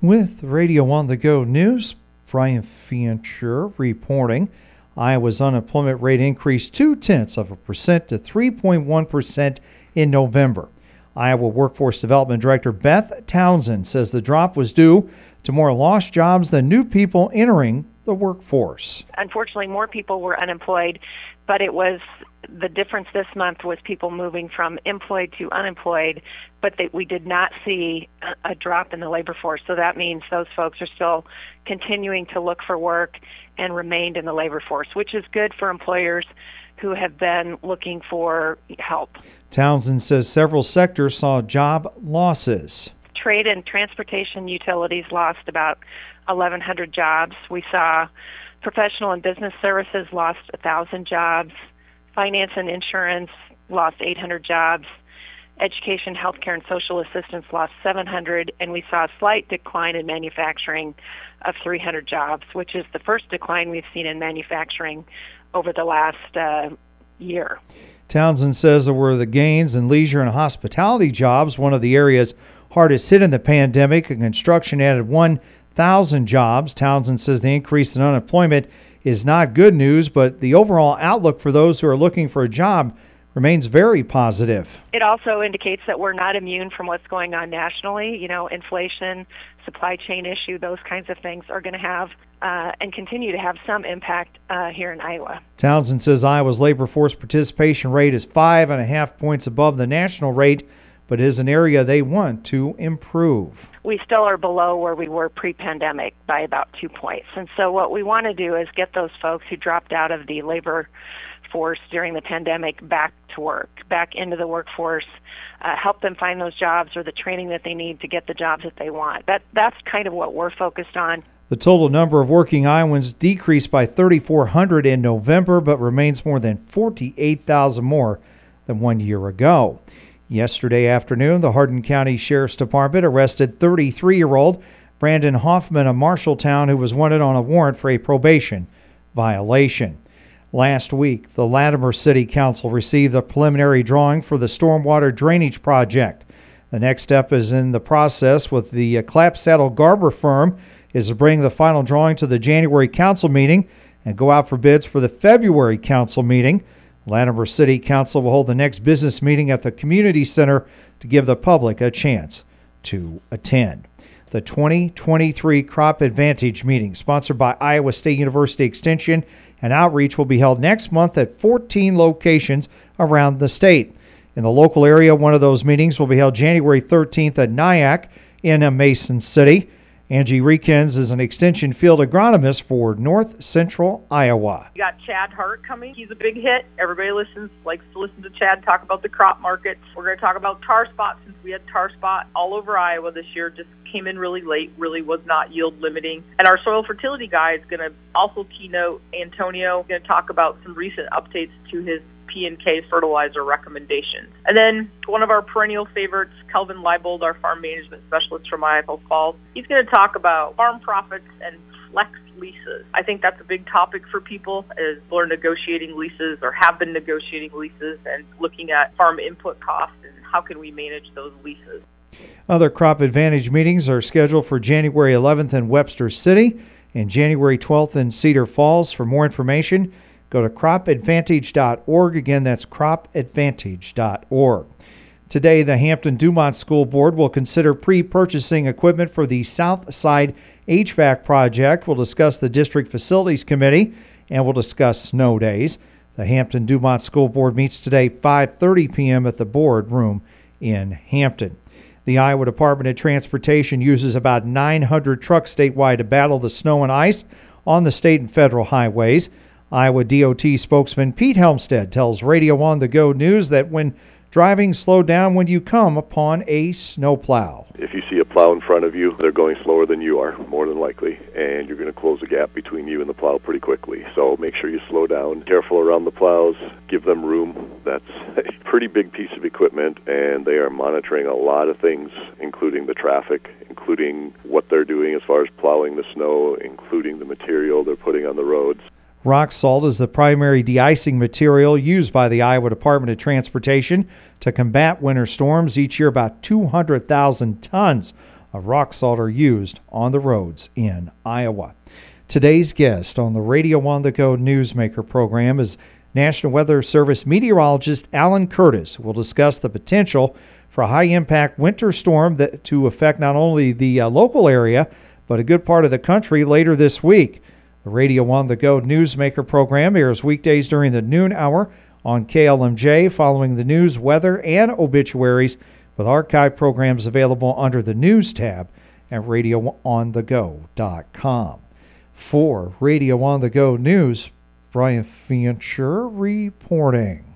With Radio on the Go News, Brian Fancher reporting. Iowa's unemployment rate increased two tenths of a percent to 3.1% in November. Iowa Workforce Development Director Beth Townsend says the drop was due to more lost jobs than new people entering the workforce. Unfortunately, more people were unemployed, but it was the difference this month was people moving from employed to unemployed, but that we did not see a drop in the labor force. So that means those folks are still continuing to look for work and remained in the labor force, which is good for employers who have been looking for help. Townsend says several sectors saw job losses. Trade and transportation utilities lost about 1,100 jobs. We saw professional and business services lost 1,000 jobs. Finance and insurance lost 800 jobs. Education, healthcare, and social assistance lost 700, and we saw a slight decline in manufacturing of 300 jobs, which is the first decline we've seen in manufacturing over the last uh, year. Townsend says there were the gains in leisure and hospitality jobs, one of the areas hardest hit in the pandemic, and construction added 1,000 jobs. Townsend says the increase in unemployment is not good news, but the overall outlook for those who are looking for a job remains very positive. It also indicates that we're not immune from what's going on nationally. You know, inflation, supply chain issue, those kinds of things are going to have uh, and continue to have some impact uh, here in Iowa. Townsend says Iowa's labor force participation rate is five and a half points above the national rate, but is an area they want to improve. We still are below where we were pre-pandemic by about two points. And so what we want to do is get those folks who dropped out of the labor force during the pandemic back to work, back into the workforce, uh, help them find those jobs or the training that they need to get the jobs that they want. That that's kind of what we're focused on. The total number of working Iowans decreased by 3,400 in November, but remains more than 48,000 more than one year ago. Yesterday afternoon, the Hardin County Sheriff's Department arrested 33 year old Brandon Hoffman of Marshalltown, who was wanted on a warrant for a probation violation. Last week, the Latimer City Council received the preliminary drawing for the stormwater drainage project. The next step is in the process with the uh, Clapsaddle-Garber firm is to bring the final drawing to the January council meeting and go out for bids for the February council meeting. Latimer City Council will hold the next business meeting at the community center to give the public a chance to attend. The 2023 Crop Advantage meeting, sponsored by Iowa State University Extension and Outreach, will be held next month at 14 locations around the state. In the local area, one of those meetings will be held January 13th at NIACC in Mason City. Angie Rieck-Hinz is an extension field agronomist for North Central Iowa. You got Chad Hart coming. He's a big hit. Everybody listens, likes to listen to Chad talk about the crop markets. We're going to talk about tar spot since we had tar spot all over Iowa this year. Just came in really late, really was not yield limiting. And our soil fertility guy is going to also keynote Antonio. Going to talk about some recent updates to his P and K fertilizer recommendations. And then one of our perennial favorites, Kelvin Leibold, our farm management specialist from Iowa Falls, he's going to talk about farm profits and flex leases. I think that's a big topic for people as are negotiating leases or have been negotiating leases and looking at farm input costs and how can we manage those leases. Other Crop Advantage meetings are scheduled for January 11th in Webster City and January 12th in Cedar Falls. For more information, Go to cropadvantage.org. Again, that's cropadvantage.org. Today, the Hampton Dumont School Board will consider pre purchasing equipment for the South Side HVAC project. We'll discuss the District Facilities Committee and we'll discuss snow days. The Hampton Dumont School Board meets today 5:30 p.m. at the board room in Hampton. The Iowa Department of Transportation uses about 900 trucks statewide to battle the snow and ice on the state and federal highways. Iowa DOT spokesman Pete Helmstead tells Radio on the Go News that when driving, slow down when you come upon a snowplow. If you see a plow in front of you, they're going slower than you are, more than likely, and you're going to close the gap between you and the plow pretty quickly. So make sure you slow down, careful around the plows, give them room. That's a pretty big piece of equipment, and they are monitoring a lot of things, including the traffic, including what they're doing as far as plowing the snow, including the material they're putting on the roads. Rock salt is the primary de-icing material used by the Iowa Department of Transportation to combat winter storms. Each year, about 200,000 tons of rock salt are used on the roads in Iowa. Today's guest on the Radio on the Go Newsmaker program is National Weather Service meteorologist Alan Curtis. We'll discuss the potential for a high impact winter storm that to affect not only the uh, local area but a good part of the country later this week. Radio on the Go Newsmaker program airs weekdays during the noon hour on KLMJ following the news, weather, and obituaries with archive programs available under the News tab at radioonthego.com. For Radio on the Go News, Brian Fancher reporting.